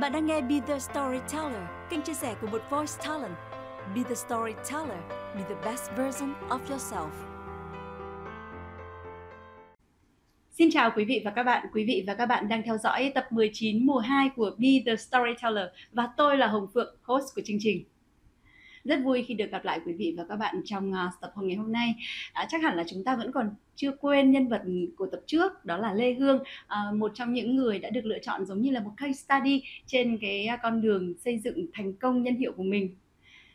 Bạn đang nghe Be The Storyteller, kênh chia sẻ của một voice talent. Be The Storyteller, be the best version of yourself. Xin chào quý vị và các bạn. Quý vị và các bạn đang theo dõi tập 19 mùa 2 của Be The Storyteller và tôi là Hồng Phượng, host của chương trình. Rất vui khi được gặp lại quý vị và các bạn trong uh, tập hôm ngày hôm nay. À, chắc hẳn là chúng ta vẫn còn chưa quên nhân vật của tập trước đó là Lê Hương, à, một trong những người đã được lựa chọn giống như là một case study trên cái à, con đường xây dựng thành công nhân hiệu của mình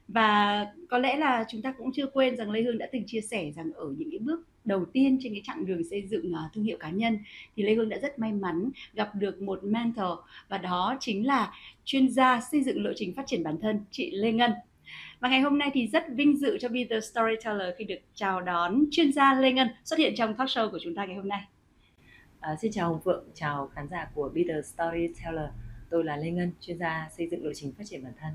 và có lẽ là chúng ta cũng chưa quên rằng Lê Hương đã từng chia sẻ rằng ở những cái bước đầu tiên trên cái chặng đường xây dựng uh, thương hiệu cá nhân thì Lê Hương đã rất may mắn gặp được một mentor và đó chính là chuyên gia xây dựng lộ trình phát triển bản thân chị Lê Ngân. Và ngày hôm nay thì rất vinh dự cho Be The Storyteller khi được chào đón chuyên gia Lê Ngân xuất hiện trong talk show của chúng ta ngày hôm nay. À, xin chào Hồng Phượng, chào khán giả của Be The Storyteller. Tôi là Lê Ngân, chuyên gia xây dựng lộ trình phát triển bản thân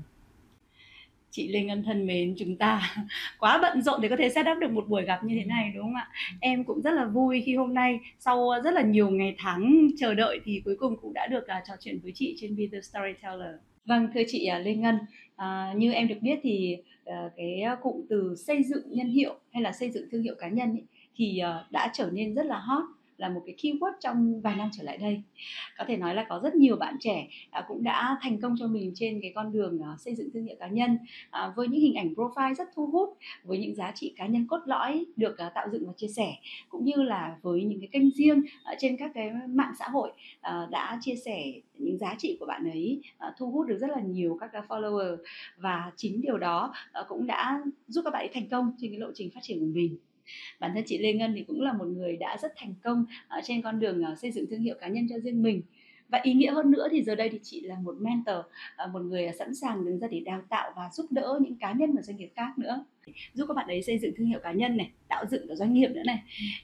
chị Lê Ngân thân mến chúng ta quá bận rộn để có thể set up được một buổi gặp như thế này đúng không ạ em cũng rất là vui khi hôm nay sau rất là nhiều ngày tháng chờ đợi thì cuối cùng cũng đã được uh, trò chuyện với chị trên Be The Storyteller vâng thưa chị uh, Lê Ngân à, như em được biết thì uh, cái cụm từ xây dựng nhân hiệu hay là xây dựng thương hiệu cá nhân ý, thì uh, đã trở nên rất là hot là một cái keyword trong vài năm trở lại đây. Có thể nói là có rất nhiều bạn trẻ à, cũng đã thành công cho mình trên cái con đường à, xây dựng thương hiệu cá nhân à, với những hình ảnh profile rất thu hút, với những giá trị cá nhân cốt lõi được tạo dựng và chia sẻ, cũng như là với những cái kênh riêng trên các cái mạng xã hội đã chia sẻ những giá trị của bạn ấy thu hút được rất là nhiều các follower. Và chính điều đó cũng đã giúp các bạn ấy thành công trên cái lộ trình phát triển của mình bản thân chị Lê Ngân thì cũng là một người đã rất thành công uh, trên con đường uh, xây dựng thương hiệu cá nhân cho riêng mình. Và ý nghĩa hơn nữa thì giờ đây thì chị là một mentor ờ, một người sẵn sàng đứng ra để đào tạo và giúp đỡ những cá nhân và doanh nghiệp khác nữa. Giúp các bạn ấy xây dựng thương hiệu cá nhân này tạo dựng cả doanh nghiệp nữa này.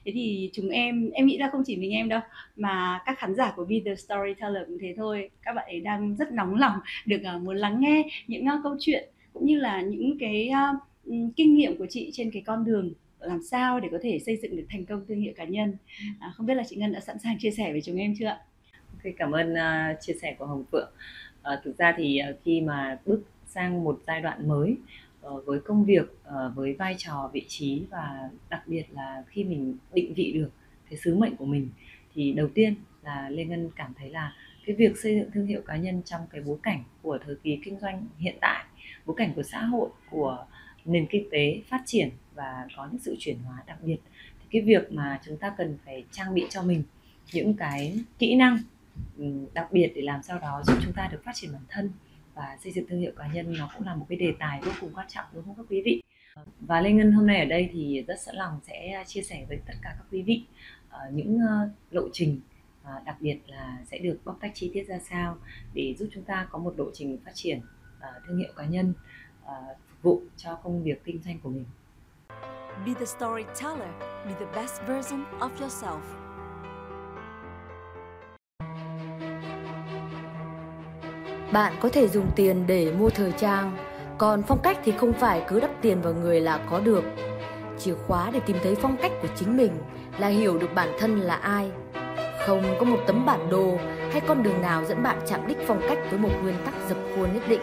Thế thì chúng em em nghĩ là không chỉ mình em đâu mà các khán giả của Be The Storyteller cũng thế thôi. Các bạn ấy đang rất nóng lòng được ờ, muốn lắng nghe những câu chuyện cũng như là những cái kinh nghiệm của chị trên cái con đường làm sao để có thể xây dựng được thành công thương hiệu cá nhân à, không biết là chị Ngân đã sẵn sàng chia sẻ với chúng em chưa ạ? Okay, cảm ơn uh, chia sẻ của Hồng Phượng. Uh, thực ra thì uh, khi mà bước sang một giai đoạn mới uh, với công việc, uh, với vai trò, vị trí và đặc biệt là khi mình định vị được cái sứ mệnh của mình thì đầu tiên là Lê Ngân cảm thấy là cái việc xây dựng thương hiệu cá nhân trong cái bối cảnh của thời kỳ kinh doanh hiện tại, bối cảnh của xã hội, của nền kinh tế phát triển và có những sự chuyển hóa đặc biệt, thì cái việc mà chúng ta cần phải trang bị cho mình những cái kỹ năng đặc biệt để làm sao đó giúp chúng ta được phát triển bản thân và xây dựng thương hiệu cá nhân nó cũng là một cái đề tài vô cùng quan trọng, đúng không các quý vị và Lê Ngân hôm nay ở đây thì rất sẵn lòng sẽ chia sẻ với tất cả các quý vị ờ, những ờ, lộ trình ờ, đặc biệt là sẽ được bóc tách chi tiết ra sao để giúp chúng ta có một lộ trình phát triển thương hiệu cá nhân phục vụ cho công việc kinh doanh của mình. Be the storyteller, be the best version of yourself. Bạn có thể dùng tiền để mua thời trang, còn phong cách thì không phải cứ đắp tiền vào người là có được. Chìa khóa để tìm thấy phong cách của chính mình là hiểu được bản thân là ai. Không có một tấm bản đồ hay con đường nào dẫn bạn chạm đích phong cách với một nguyên tắc dập khuôn nhất định.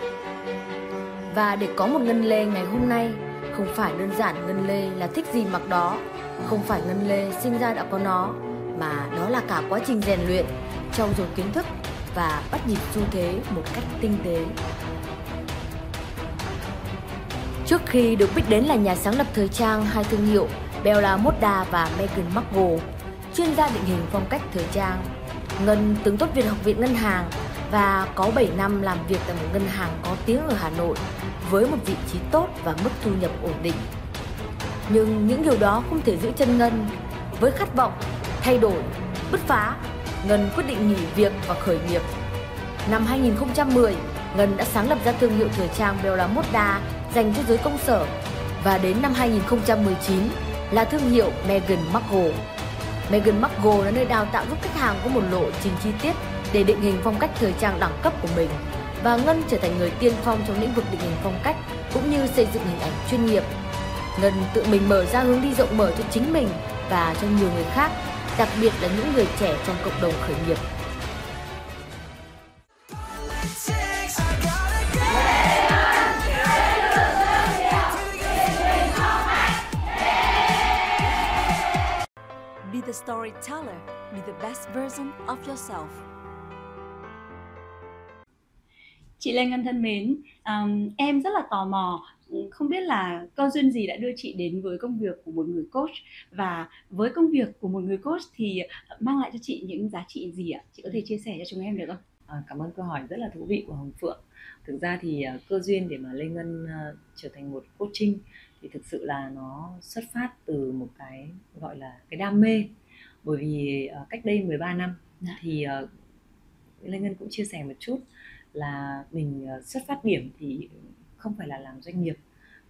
Và để có một ngân lê ngày hôm nay, không phải đơn giản Ngân Lê là thích gì mặc đó. Không phải Ngân Lê sinh ra đã có nó, Mà đó là cả quá trình rèn luyện, Trau dồi kiến thức Và bắt nhịp xu thế một cách tinh tế. Trước khi được biết đến là nhà sáng lập thời trang hai thương hiệu, Bella Moda và Megan Markle, Chuyên gia định hình phong cách thời trang. Ngân từng tốt nghiệp học viện ngân hàng và có 7 năm làm việc tại một ngân hàng có tiếng ở Hà Nội với một vị trí tốt và mức thu nhập ổn định. Nhưng những điều đó không thể giữ chân Ngân. Với khát vọng, thay đổi, bứt phá, Ngân quyết định nghỉ việc và khởi nghiệp. Năm 2010, Ngân đã sáng lập ra thương hiệu thời trang Bella Moda dành cho giới công sở và đến năm 2019 là thương hiệu Meghan Markle. Meghan Markle là nơi đào tạo giúp khách hàng có một lộ trình chi tiết để định hình phong cách thời trang đẳng cấp của mình và Ngân trở thành người tiên phong trong lĩnh vực định hình phong cách cũng như xây dựng hình ảnh chuyên nghiệp. Ngân tự mình mở ra hướng đi rộng mở cho chính mình và cho nhiều người khác, đặc biệt là những người trẻ trong cộng đồng khởi nghiệp. Be the storyteller, be the best version of yourself. Chị Lê Ngân thân mến, um, em rất là tò mò không biết là cơ duyên gì đã đưa chị đến với công việc của một người coach và với công việc của một người coach thì mang lại cho chị những giá trị gì ạ? Chị có thể chia sẻ cho chúng em được không? À, cảm ơn câu hỏi rất là thú vị của Hồng Phượng. Thực ra thì uh, cơ duyên để mà Lê Ngân uh, trở thành một coaching thì thực sự là nó xuất phát từ một cái gọi là cái đam mê. Bởi vì uh, cách đây 13 năm dạ. thì uh, Lê Ngân cũng chia sẻ một chút là mình ờ, xuất phát điểm thì không phải là làm doanh nghiệp,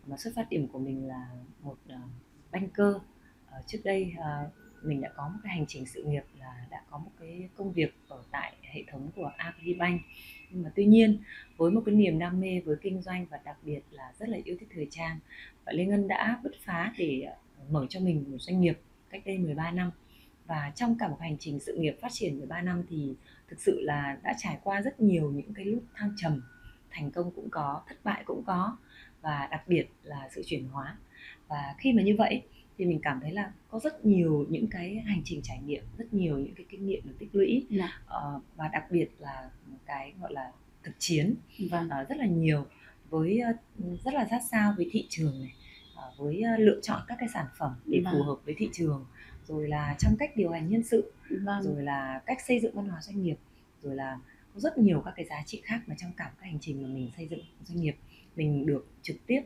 mà xuất phát điểm của mình là một ờ, banker. Ờ, trước đây mình đã có một cái hành trình sự nghiệp là đã có một cái công việc ở tại hệ thống của Agribank. Nhưng mà tuy nhiên, với một cái niềm đam mê với kinh doanh và đặc biệt là rất là yêu thích thời trang và Lê Ngân đã bứt phá để mở cho mình một doanh nghiệp cách đây 13 năm. Và trong cả một hành trình sự nghiệp phát triển 13 năm thì thực sự là đã trải qua rất nhiều những cái lúc thăng trầm thành công cũng có thất bại cũng có và đặc biệt là sự chuyển hóa và khi mà như vậy thì mình cảm thấy là có rất nhiều những cái hành trình trải nghiệm rất nhiều những cái kinh nghiệm được tích lũy uh, và đặc biệt là cái gọi là thực chiến vâng. uh, rất là nhiều với uh, rất là sát sao với thị trường này uh, với uh, lựa chọn các cái sản phẩm để vâng. phù hợp với thị trường rồi là trong cách điều hành nhân sự vâng. rồi là cách xây dựng văn hóa doanh nghiệp rồi là có rất nhiều các cái giá trị khác mà trong cả cái hành trình mà mình xây dựng doanh nghiệp mình được trực tiếp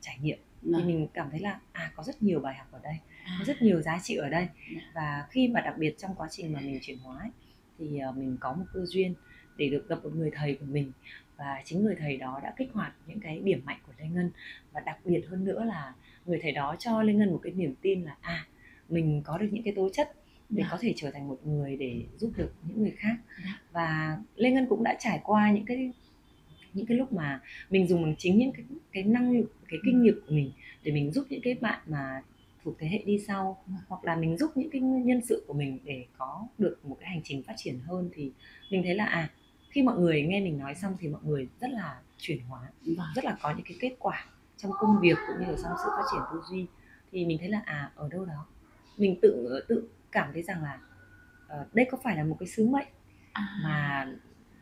trải nghiệm thì vâng. mình cảm thấy là à có rất nhiều bài học ở đây à. có rất nhiều giá trị ở đây dạ. và khi mà đặc biệt trong quá trình mà mình chuyển hóa ấy, thì uh, mình có một cơ duyên để được gặp một người thầy của mình và chính người thầy đó đã kích hoạt những cái điểm mạnh của Lê Ngân và đặc biệt hơn nữa là người thầy đó cho Lê Ngân một cái niềm tin là à mình có được những cái tố chất để có thể trở thành một người để giúp được những người khác. Và Lê Ngân cũng đã trải qua những cái những cái lúc mà mình dùng bằng chính những cái cái năng lực cái kinh nghiệm của mình để mình giúp những cái bạn mà thuộc thế hệ đi sau hoặc là mình giúp những cái nhân sự của mình để có được một cái hành trình phát triển hơn thì mình thấy là à khi mọi người nghe mình nói xong thì mọi người rất là chuyển hóa rất là có những cái kết quả trong công việc cũng như là trong sự phát triển tư duy. Thì mình thấy là à ở đâu đó mình tự tự cảm thấy rằng là uh, đây có phải là một cái sứ mệnh à. mà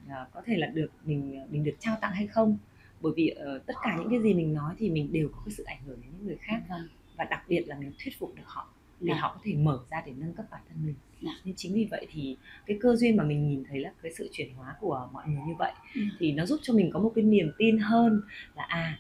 uh, có thể là được mình mình được trao tặng hay không bởi vì uh, tất cả những cái gì mình nói thì mình đều có cái sự ảnh hưởng đến những người khác vâng. và đặc biệt là mình thuyết phục được họ để dạ. họ có thể mở ra để nâng cấp bản thân mình dạ. nên chính vì vậy thì cái cơ duyên mà mình nhìn thấy là cái sự chuyển hóa của mọi người như vậy ừ. thì nó giúp cho mình có một cái niềm tin hơn là à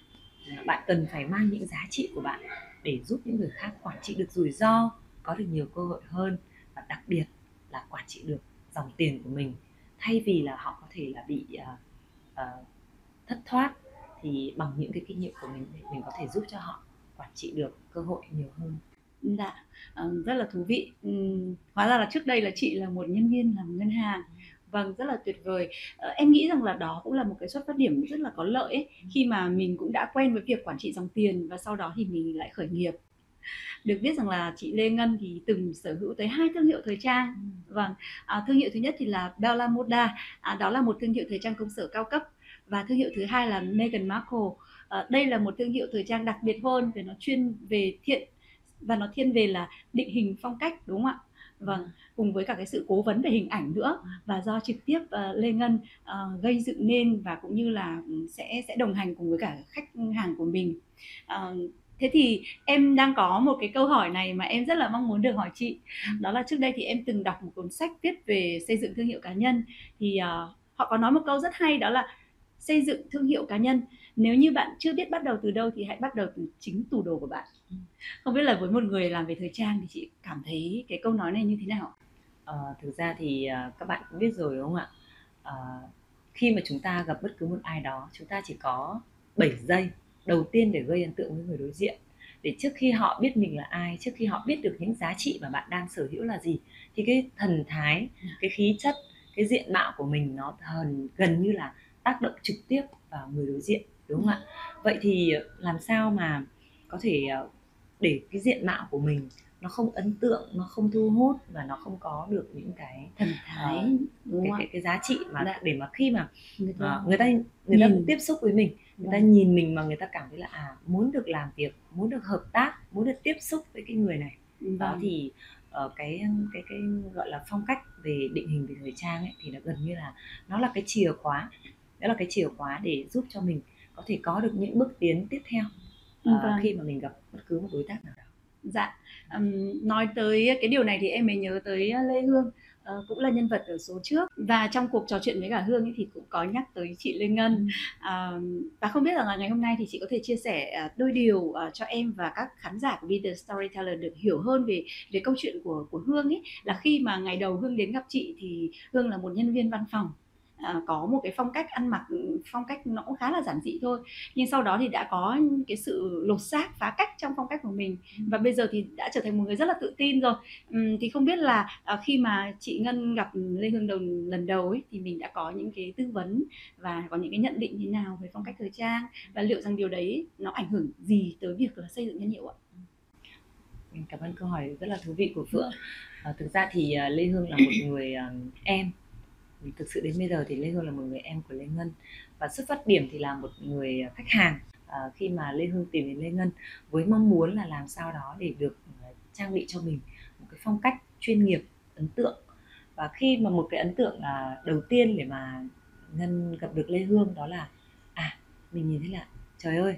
bạn cần phải mang những giá trị của bạn để giúp những người khác quản trị được rủi ro có được nhiều cơ hội hơn và đặc biệt là quản trị được dòng tiền của mình. Thay vì là họ có thể là bị uh, uh, thất thoát thì bằng những cái kinh nghiệm của mình mình có thể giúp cho họ quản trị được cơ hội nhiều hơn. Dạ rất là thú vị. Hóa ra là trước đây là chị là một nhân viên làm ngân hàng. Vâng rất là tuyệt vời. Ờ, em nghĩ rằng là đó cũng là một cái xuất phát điểm rất là có lợi ấy, khi mà mình cũng đã quen với việc quản trị dòng tiền và sau đó thì mình lại khởi nghiệp được biết rằng là chị Lê Ngân thì từng sở hữu tới hai thương hiệu thời trang. Ừ. vâng à, thương hiệu thứ nhất thì là Bella Moda à, đó là một thương hiệu thời trang công sở cao cấp. Và thương hiệu thứ hai là Meghan Markle. À, đây là một thương hiệu thời trang đặc biệt hơn vì nó chuyên về thiện và nó thiên về là định hình phong cách đúng không ạ? Vâng cùng với cả cái sự cố vấn về hình ảnh nữa và do trực tiếp uh, Lê Ngân uh, gây dựng nên và cũng như là sẽ sẽ đồng hành cùng với cả khách hàng của mình. Uh, thế thì em đang có một cái câu hỏi này mà em rất là mong muốn được hỏi chị. Ừ. đó là trước đây thì em từng đọc một cuốn sách viết về xây dựng thương hiệu cá nhân. Thì uh, họ có nói một câu rất hay đó là xây dựng thương hiệu cá nhân. Nếu như bạn chưa biết bắt đầu từ đâu thì hãy bắt đầu từ chính tủ đồ của bạn. Ừ. không biết là với một người làm về thời trang thì chị cảm thấy cái câu nói này như thế nào? À, thực ra thì uh, các bạn cũng biết rồi đúng không ạ? À, khi mà chúng ta gặp bất cứ một ai đó chúng ta chỉ có 7 giây đầu tiên để gây ấn tượng với người đối diện để trước khi họ biết mình là ai trước khi họ biết được những giá trị mà bạn đang sở hữu là gì thì cái thần thái cái khí chất cái diện mạo của mình nó thần gần như là tác động trực tiếp vào người đối diện đúng không ạ vậy thì làm sao mà có thể ờ, để cái diện mạo của mình nó không ấn tượng nó không thu hút và nó không có được những cái thần thái uh, cái, cái cái giá trị mà Đã. Dạ. để mà khi mà uh, người ta, người ta tiếp xúc với mình người ta vâng. nhìn mình mà người ta cảm thấy là à muốn được làm việc muốn được hợp tác muốn được tiếp xúc với cái người này vâng. đó thì uh, cái cái cái gọi là phong cách về định hình về thời trang ấy thì nó gần như là nó là cái chìa khóa đó là cái chìa khóa để giúp cho mình có thể có được những bước tiến tiếp theo uh, vâng. khi mà mình gặp bất cứ một đối tác nào đó dạ um, nói tới cái điều này thì em mới nhớ tới lê hương uh, cũng là nhân vật ở số trước. Và trong cuộc trò chuyện với cả hương ấy thì cũng có nhắc tới chị lê ngân. Uh, và không biết rằng là ngày hôm nay thì chị có thể chia sẻ uh, đôi điều uh, cho em và các khán giả của Be the Storyteller được hiểu hơn về về câu chuyện của của hương ấy. Là khi mà ngày đầu hương đến gặp chị thì hương là một nhân viên văn phòng à, có một cái phong cách ăn mặc phong cách nó cũng khá là giản dị thôi. Nhưng sau đó thì đã có cái sự lột xác phá cách trong phong cách của mình. Và bây giờ thì đã trở thành một người rất là tự tin rồi. Uhm, thì không biết là à, khi mà chị ngân gặp lê hương đồng lần đầu ấy thì mình đã có những cái tư vấn và có những cái nhận định như nào về phong cách thời trang? Và liệu rằng điều đấy nó ảnh hưởng gì tới việc là xây dựng nhân hiệu ạ? Cảm ơn câu hỏi rất là thú vị của phượng. À, thực ra thì uh, lê hương là một người uh, em thực sự đến bây giờ thì Lê Hương là một người em của Lê Ngân. Và xuất phát điểm thì là một người khách hàng. À, khi mà Lê Hương tìm đến Lê Ngân với mong muốn là làm sao đó để được à, trang bị cho mình một cái phong cách chuyên nghiệp ấn tượng. Và khi mà một cái ấn tượng à, đầu tiên để mà Ngân gặp được Lê Hương đó là à mình nhìn thấy là trời ơi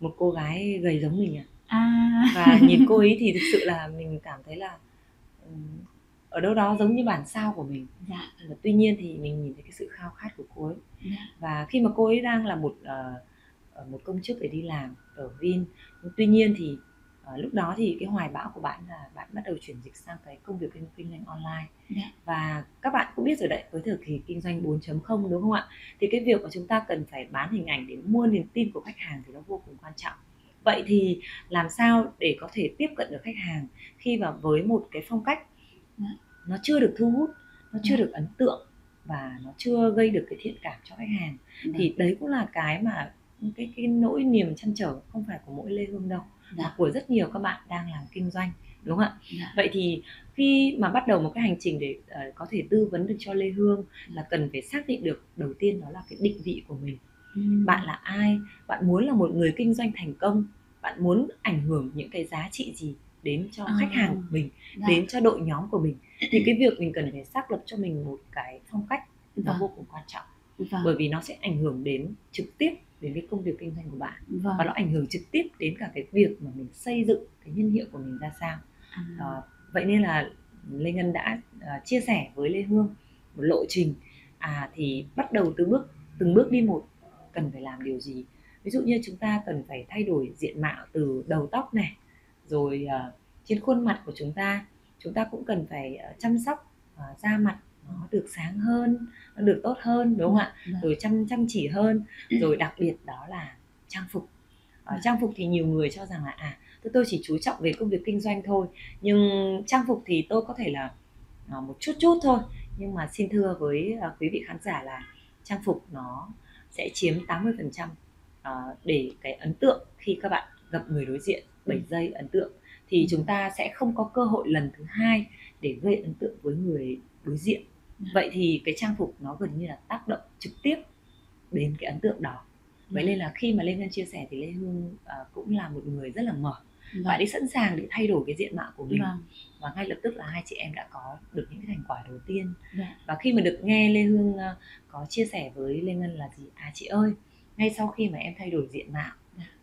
một cô gái gầy giống mình à, à. và nhìn cô ấy thì thực sự là mình cảm thấy là ở đâu đó giống như bản sao của mình dạ. và tuy nhiên thì mình nhìn thấy cái sự khao khát của cô ấy dạ. và khi mà cô ấy đang là một uh, một công chức để đi làm ở Vin tuy nhiên thì uh, lúc đó thì cái hoài bão của bạn là bạn bắt đầu chuyển dịch sang cái công việc kinh, kinh doanh online dạ. và các bạn cũng biết rồi đấy với thời kỳ kinh doanh 4.0 đúng không ạ thì cái việc mà chúng ta cần phải bán hình ảnh để mua niềm tin của khách hàng thì nó vô cùng quan trọng vậy thì làm sao để có thể tiếp cận được khách hàng khi mà với một cái phong cách nó chưa được thu hút nó chưa ừ. được ấn tượng và nó chưa gây được cái thiện cảm cho khách hàng ừ. thì đấy cũng là cái mà cái cái nỗi niềm chăn trở không phải của mỗi lê hương đâu dạ. mà của rất nhiều các bạn đang làm kinh doanh đúng không ạ dạ. vậy thì khi mà bắt đầu một cái hành trình để uh, có thể tư vấn được cho lê hương là cần phải xác định được đầu tiên đó là cái định vị của mình ừ. bạn là ai bạn muốn là một người kinh doanh thành công bạn muốn ảnh hưởng những cái giá trị gì đến cho à. khách hàng của mình dạ. đến cho đội nhóm của mình thì cái việc mình cần phải xác lập cho mình một cái phong cách nó vâng. vô cùng quan trọng vâng. bởi vì nó sẽ ảnh hưởng đến trực tiếp đến cái công việc kinh doanh của bạn vâng. và nó ảnh hưởng trực tiếp đến cả cái việc mà mình xây dựng cái nhân hiệu của mình ra sao à. à, vậy nên là lê ngân đã uh, chia sẻ với lê hương một lộ trình à thì bắt đầu từ bước từng bước đi một cần phải làm điều gì ví dụ như chúng ta cần phải thay đổi diện mạo từ đầu tóc này rồi uh, trên khuôn mặt của chúng ta chúng ta cũng cần phải uh, chăm sóc uh, da mặt nó được sáng hơn nó được tốt hơn đúng không ạ? Dạ. rồi chăm chăm chỉ hơn. Rồi đặc biệt đó là trang phục. Uh, trang phục thì nhiều người cho rằng là à tôi tôi chỉ chú trọng về công việc kinh doanh thôi nhưng trang phục thì tôi có thể là uh, một chút chút thôi. Nhưng mà xin thưa với uh, quý vị khán giả là trang phục nó sẽ chiếm 80% uh, để cái ấn tượng khi các bạn gặp người đối diện 7 giây ấn tượng thì ừ. chúng ta sẽ không có cơ hội lần thứ hai để gây ấn tượng với người đối diện ừ. vậy thì cái trang phục nó gần như là tác động trực tiếp đến cái ấn tượng đó vậy ừ. nên là khi mà lê ngân chia sẻ thì lê hương uh, cũng là một người rất là mở vâng. bạn ấy sẵn sàng để thay đổi cái diện mạo của mình vâng. và ngay lập tức là hai chị em đã có được những cái thành quả đầu tiên vâng. và khi mà được nghe lê hương uh, có chia sẻ với lê ngân là gì à chị ơi ngay sau khi mà em thay đổi diện mạo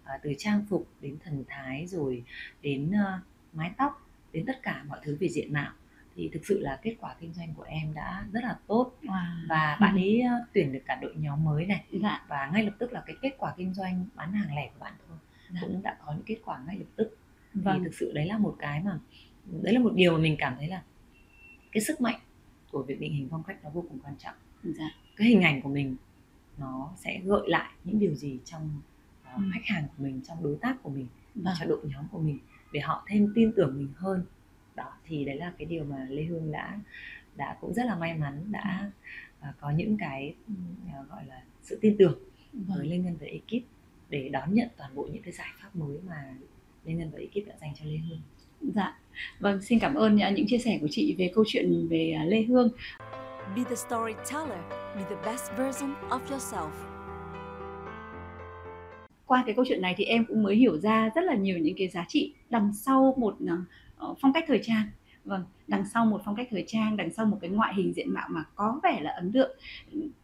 à, từ trang phục đến thần thái rồi đến uh, mái tóc đến tất cả mọi thứ về diện mạo thì thực sự là kết quả kinh doanh của em đã rất là tốt wow. và bạn ấy uh, tuyển được cả đội nhóm mới này dạ. và ngay lập tức là cái kết quả kinh doanh bán hàng lẻ của bạn thôi dạ. cũng đã có những kết quả ngay lập tức vâng. thì thực sự đấy là một cái mà đấy là một điều mà mình cảm thấy là cái sức mạnh của việc định hình phong cách nó vô cùng quan trọng dạ. cái hình ảnh của mình nó sẽ gợi lại những điều gì trong ừ. khách hàng của mình trong đối tác của mình và cho đội nhóm của mình để họ thêm tin tưởng mình hơn. Đó thì đấy là cái điều mà lê hương đã đã cũng rất là may mắn đã uh, có những cái uh, gọi là sự tin tưởng vâng. với lê ngân và ekip để đón nhận toàn bộ những cái giải pháp mới mà lê ngân và ekip đã dành cho lê hương. Dạ. Vâng xin cảm ơn những chia sẻ của chị về câu chuyện về lê hương. Be the storyteller, be the best version of yourself qua cái câu chuyện này thì em cũng mới hiểu ra rất là nhiều những cái giá trị đằng sau một uh, phong cách thời trang. Vâng đằng sau một phong cách thời trang đằng sau một cái ngoại hình diện mạo mà có vẻ là ấn tượng.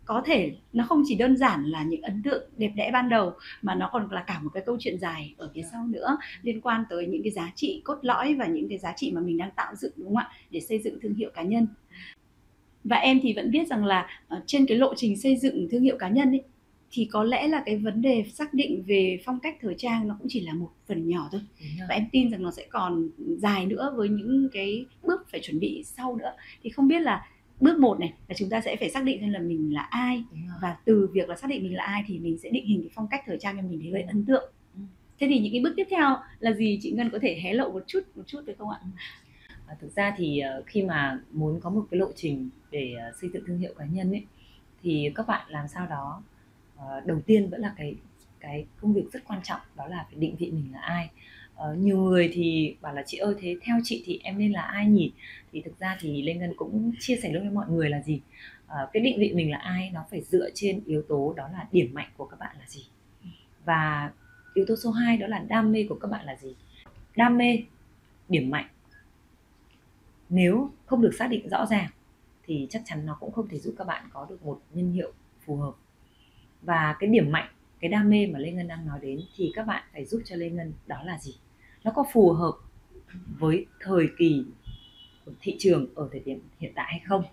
Có thể nó không chỉ đơn giản là những ấn tượng đẹp đẽ ban đầu mà nó còn là cả một cái câu chuyện dài ở phía sau nữa liên quan tới những cái giá trị cốt lõi và những cái giá trị mà mình đang tạo dựng đúng không ạ? Để xây dựng thương hiệu cá nhân. Và em thì vẫn biết rằng là ờ, trên cái lộ trình xây dựng thương hiệu cá nhân ấy thì có lẽ là cái vấn đề xác định về phong cách thời trang nó cũng chỉ là một phần nhỏ thôi. Và em tin rằng nó sẽ còn dài nữa với những cái bước phải chuẩn bị sau nữa. Thì không biết là bước một này là chúng ta sẽ phải xác định xem là mình là ai. Và từ việc là xác định mình là ai thì mình sẽ định hình cái phong cách thời trang cho mình để gây ấn tượng. Ừ. thế thì những cái bước tiếp theo là gì? Chị ngân có thể hé lộ một chút một chút được không ạ? À, thực ra thì ờ, khi mà muốn có một cái lộ trình để ờ, xây dựng thương hiệu cá nhân ấy thì các bạn làm sao đó uh, đầu tiên vẫn là cái cái công việc rất quan trọng đó là phải định vị mình là ai. Uh, nhiều người thì bảo là chị ơi thế theo chị thì em nên là ai nhỉ? Thì thực ra thì lê ngân cũng chia sẻ luôn với mọi người là gì? Uh, cái định vị mình là ai nó phải dựa trên yếu tố đó là điểm mạnh của các bạn là gì? Và yếu tố số 2 đó là đam mê của các bạn là gì? Đam mê điểm mạnh. Nếu không được xác định rõ ràng thì chắc chắn nó cũng không thể giúp các bạn có được một nhân hiệu phù hợp và cái điểm mạnh cái đam mê mà lê ngân đang nói đến thì các bạn phải giúp cho lê ngân đó là gì? Nó có phù hợp với thời kỳ của thị trường ở thời điểm hiện tại hay không?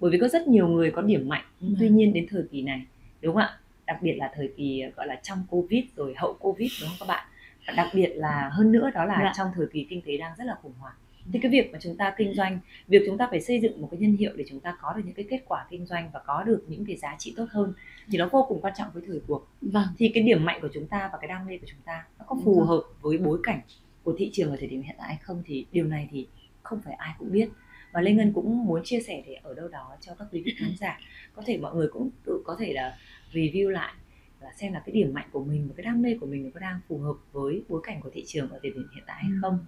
Bởi vì có rất nhiều người có điểm mạnh nhưng tuy nhiên đến thời kỳ này đúng không ạ? Đặc biệt là thời kỳ gọi là trong covid rồi hậu covid đúng không các bạn? Và đặc biệt là hơn nữa đó là dạ. trong thời kỳ kinh tế đang rất là khủng hoảng thì cái việc mà chúng ta kinh doanh việc chúng ta phải xây dựng một cái nhân hiệu để chúng ta có được những cái kết quả kinh doanh và có được những cái giá trị tốt hơn thì nó vô cùng quan trọng với thời cuộc. Vâng. thì cái điểm mạnh của chúng ta và cái đam mê của chúng ta nó có phù hợp với bối cảnh của thị trường ở thời điểm hiện tại hay không thì điều này thì không phải ai cũng biết. Và lê ngân cũng muốn chia sẻ để ở đâu đó cho các quý vị khán giả. Có thể mọi người cũng tự có thể là review lại là xem là cái điểm mạnh của mình và cái đam mê của mình có đang phù hợp với bối cảnh của thị trường ở thời điểm hiện tại hay không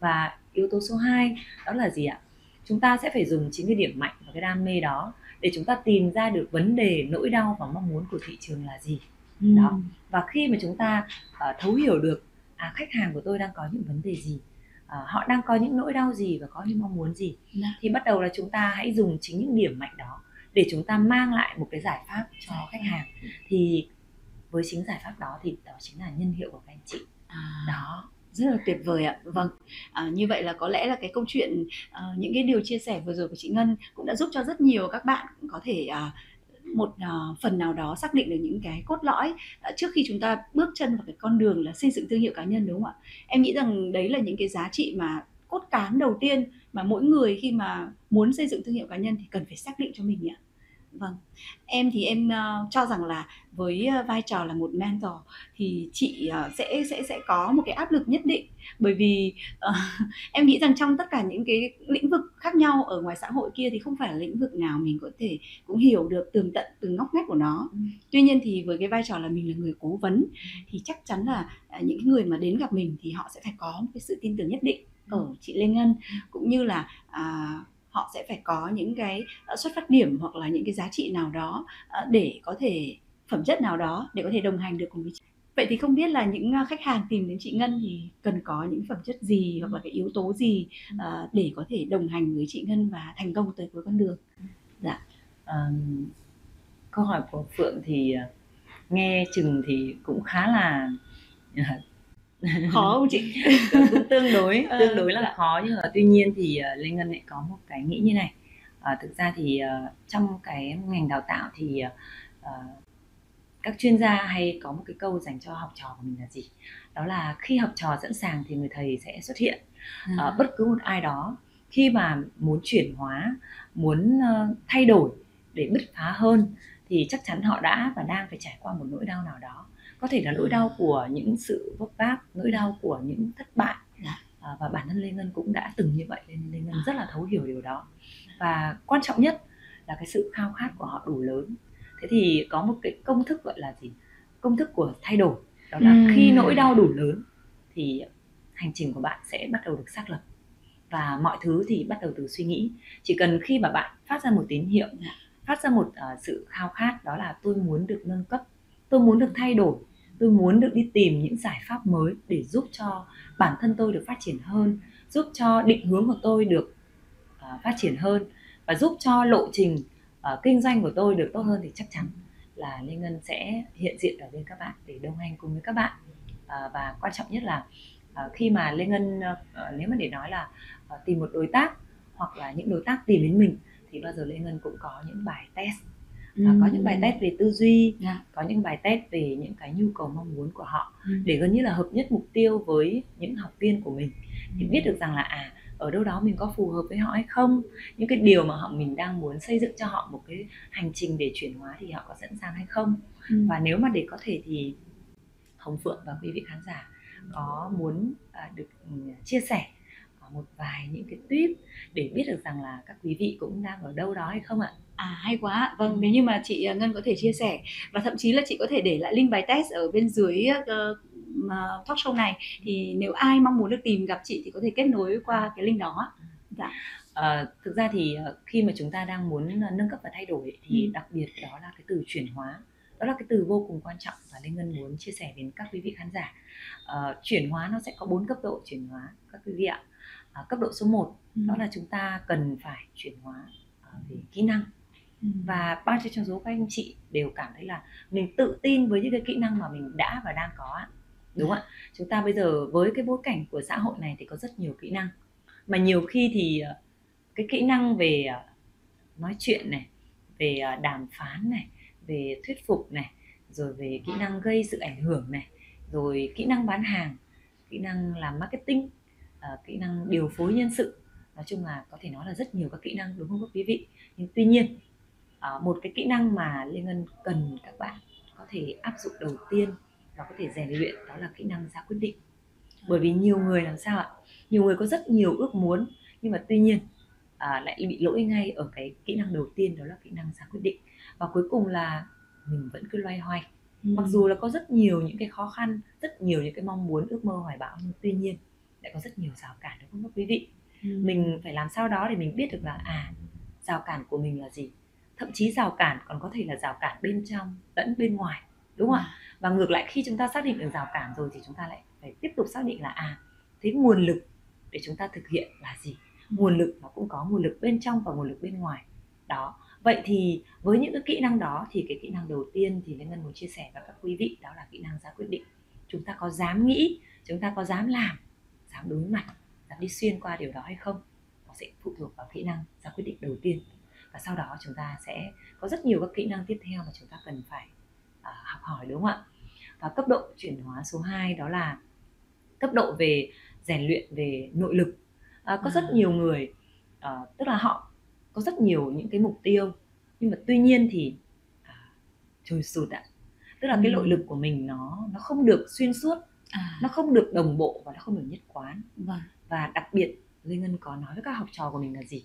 và yếu tố số 2 đó là gì ạ chúng ta sẽ phải dùng chính cái điểm mạnh và cái đam mê đó để chúng ta tìm ra được vấn đề nỗi đau và mong muốn của thị trường là gì ừ. đó và khi mà chúng ta uh, thấu hiểu được à khách hàng của tôi đang có những vấn đề gì uh, họ đang có những nỗi đau gì và có những mong muốn gì Đã. Dạ. thì bắt đầu là chúng ta hãy dùng chính những điểm mạnh đó để chúng ta mang lại một cái giải pháp cho khách hàng thì với chính giải pháp đó thì đó chính là nhân hiệu của các anh chị à. đó rất là tuyệt vời ạ. Vâng à, như vậy là có lẽ là cái câu chuyện à, những cái điều chia sẻ vừa rồi của chị ngân cũng đã giúp cho rất nhiều các bạn có thể à, một uh, phần nào đó xác định được những cái cốt lõi uh, trước khi chúng ta bước chân vào cái con đường là xây dựng thương hiệu cá nhân đúng không ạ? Em nghĩ rằng đấy là những cái giá trị mà cốt cán đầu tiên mà mỗi người khi mà muốn xây dựng thương hiệu cá nhân thì cần phải xác định cho mình ạ. Vâng, em thì em uh, cho rằng là với uh, vai trò là một mentor thì chị uh, sẽ sẽ sẽ có một cái áp lực nhất định bởi vì uh, em nghĩ rằng trong tất cả những cái lĩnh vực khác nhau ở ngoài xã hội kia thì không phải là lĩnh vực nào mình có thể cũng hiểu được tường tận từng ngóc ngách của nó. Ừ. Tuy nhiên thì với cái vai trò là mình là người cố vấn thì chắc chắn là uh, những người mà đến gặp mình thì họ sẽ phải có một cái sự tin tưởng nhất định ở ừ. chị Lê Ngân cũng như là uh, họ sẽ phải có những cái ờ, xuất phát điểm hoặc là những cái giá trị nào đó ờ, để có thể phẩm chất nào đó để có thể đồng hành được cùng với chị. Vậy thì không biết là những ờ, khách hàng tìm đến chị ngân thì cần có những phẩm chất gì hoặc là cái yếu tố gì để có thể đồng hành với chị ngân và thành công tới cuối con đường? Dạ. À, câu hỏi của phượng thì nghe chừng thì cũng khá là à, khó không chị? Cũng tương đối ờ, tương đối là dạ. khó nhưng mà tuy nhiên thì uh, lê ngân lại có một cái nghĩ như này. Uh, thực ra thì uh, trong cái ngành đào tạo thì uh, các chuyên gia hay có một cái câu dành cho học trò của mình là gì? Đó là khi học trò sẵn sàng thì người thầy sẽ xuất hiện. À. uh, bất cứ một ai đó khi mà muốn chuyển hóa muốn uh, thay đổi để bứt phá hơn thì chắc chắn họ đã và đang phải trải qua một nỗi đau nào đó có thể là nỗi đau của những sự vấp váp nỗi đau của những thất bại dạ. à, và bản thân lê ngân cũng đã từng như vậy nên lê ngân rất là thấu hiểu điều đó và quan trọng nhất là cái sự khao khát của họ đủ lớn thế thì có một cái công thức gọi là gì công thức của thay đổi đó là ừ. khi nỗi đau đủ lớn thì hành trình của bạn sẽ bắt đầu được xác lập và mọi thứ thì bắt đầu từ suy nghĩ chỉ cần khi mà bạn phát ra một tín hiệu dạ. phát ra một uh, sự khao khát đó là tôi muốn được nâng cấp tôi muốn được thay đổi tôi muốn được đi tìm những giải pháp mới để giúp cho bản thân tôi được phát triển hơn giúp cho định hướng của tôi được uh, phát triển hơn và giúp cho lộ trình uh, kinh doanh của tôi được tốt hơn thì chắc chắn là Lê Ngân sẽ hiện diện ở bên các bạn để đồng hành cùng với các bạn. Uh, và quan trọng nhất là uh, khi mà Lê Ngân uh, nếu mà để nói là uh, tìm một đối tác hoặc là những đối tác tìm đến mình thì bao giờ Lê Ngân cũng có những bài test ừ. có những bài test về tư duy yeah. Dạ. có những bài test về những cái nhu cầu mong muốn của họ ừ. để gần như là hợp nhất mục tiêu với những học viên của mình thì biết được rằng là à ở đâu đó mình có phù hợp với họ hay không những cái điều mà họ mình đang muốn xây dựng cho họ một cái hành trình để chuyển hóa thì họ có sẵn sàng hay không ừ. và nếu mà để có thể thì hồng phượng và quý vị khán giả có muốn uh, được chia sẻ một vài những cái tuyết để biết được rằng là các quý vị cũng đang ở đâu đó hay không ạ? À hay quá. Vâng, ừ. nếu như mà chị Ngân có thể chia sẻ và thậm chí là chị có thể để lại link bài test ở bên dưới uh, talk show này thì nếu ai mong muốn được tìm gặp chị thì có thể kết nối qua cái link đó. Dạ. À, thực ra thì khi mà chúng ta đang muốn nâng cấp và thay đổi thì ừ. đặc biệt đó là cái từ chuyển hóa đó là cái từ vô cùng quan trọng và Lê Ngân muốn chia sẻ đến các quý vị khán giả uh, chuyển hóa nó sẽ có bốn cấp độ chuyển hóa các quý vị ạ à, cấp độ số 1 ừ. đó là chúng ta cần phải chuyển hóa uh, về kỹ năng. Ừ. và bao nhiêu trong số các anh chị đều cảm thấy là mình tự tin với những cái kỹ năng mà mình đã và đang có đúng không ạ? Chúng ta bây giờ với cái bối cảnh của xã hội này thì có rất nhiều kỹ năng. Mà nhiều khi thì ờ, cái kỹ năng về nói chuyện này về đàm phán này về thuyết phục này rồi về kỹ năng gây sự ảnh hưởng này rồi kỹ năng bán hàng kỹ năng làm marketing uh, kỹ năng điều phối nhân sự. Nói chung là có thể nói là rất nhiều các kỹ năng đúng không các quý vị? Nhưng tuy nhiên uh, một cái kỹ năng mà Lê Ngân cần các bạn có thể áp dụng đầu tiên và có thể rèn luyện đó là kỹ năng ra quyết định. Bởi vì nhiều người làm sao ạ? Nhiều người có rất nhiều ước muốn nhưng mà tuy nhiên à, lại bị lỗi ngay ở cái kỹ năng đầu tiên đó là kỹ năng ra quyết định. Và cuối cùng là mình vẫn cứ loay hoay. Ừ. mặc dù là có rất nhiều những cái khó khăn rất nhiều những cái mong muốn ước mơ hoài bão nhưng tuy nhiên lại có rất nhiều rào cản đúng không quý vị. Ừ. mình phải làm sao đó để mình biết được là à rào cản của mình là gì? Thậm chí rào cản còn có thể là rào cản bên trong lẫn bên ngoài đúng không ạ? Ừ. và ngược lại khi chúng ta xác định được rào cản rồi thì chúng ta lại phải tiếp tục xác định là à thế nguồn lực để chúng ta thực hiện là gì? Nguồn lực nó cũng có nguồn lực bên trong và nguồn lực bên ngoài. Đó. Vậy thì với những cái kỹ năng đó thì cái kỹ năng đầu tiên thì Lê Ngân muốn chia sẻ với các quý vị đó là kỹ năng ra quyết định. Chúng ta có dám nghĩ chúng ta có dám làm dám đối mặt dám đi xuyên qua điều đó hay không nó sẽ phụ thuộc vào kỹ năng ra quyết định đầu tiên. Và sau đó chúng ta sẽ có rất nhiều các kỹ năng tiếp theo mà chúng ta cần phải uh, học hỏi đúng không ạ? Và cấp độ chuyển hóa số 2 đó là cấp độ về rèn luyện về nội lực. À, có à. rất nhiều người à, tức là họ có rất nhiều những cái mục tiêu nhưng mà tuy nhiên thì à, trồi sụt ạ. Tức là ừ. cái nội lực của mình nó nó không được xuyên suốt à. nó không được đồng bộ và nó không được nhất quán vâng. và đặc biệt Lê Ngân có nói với các học trò của mình là gì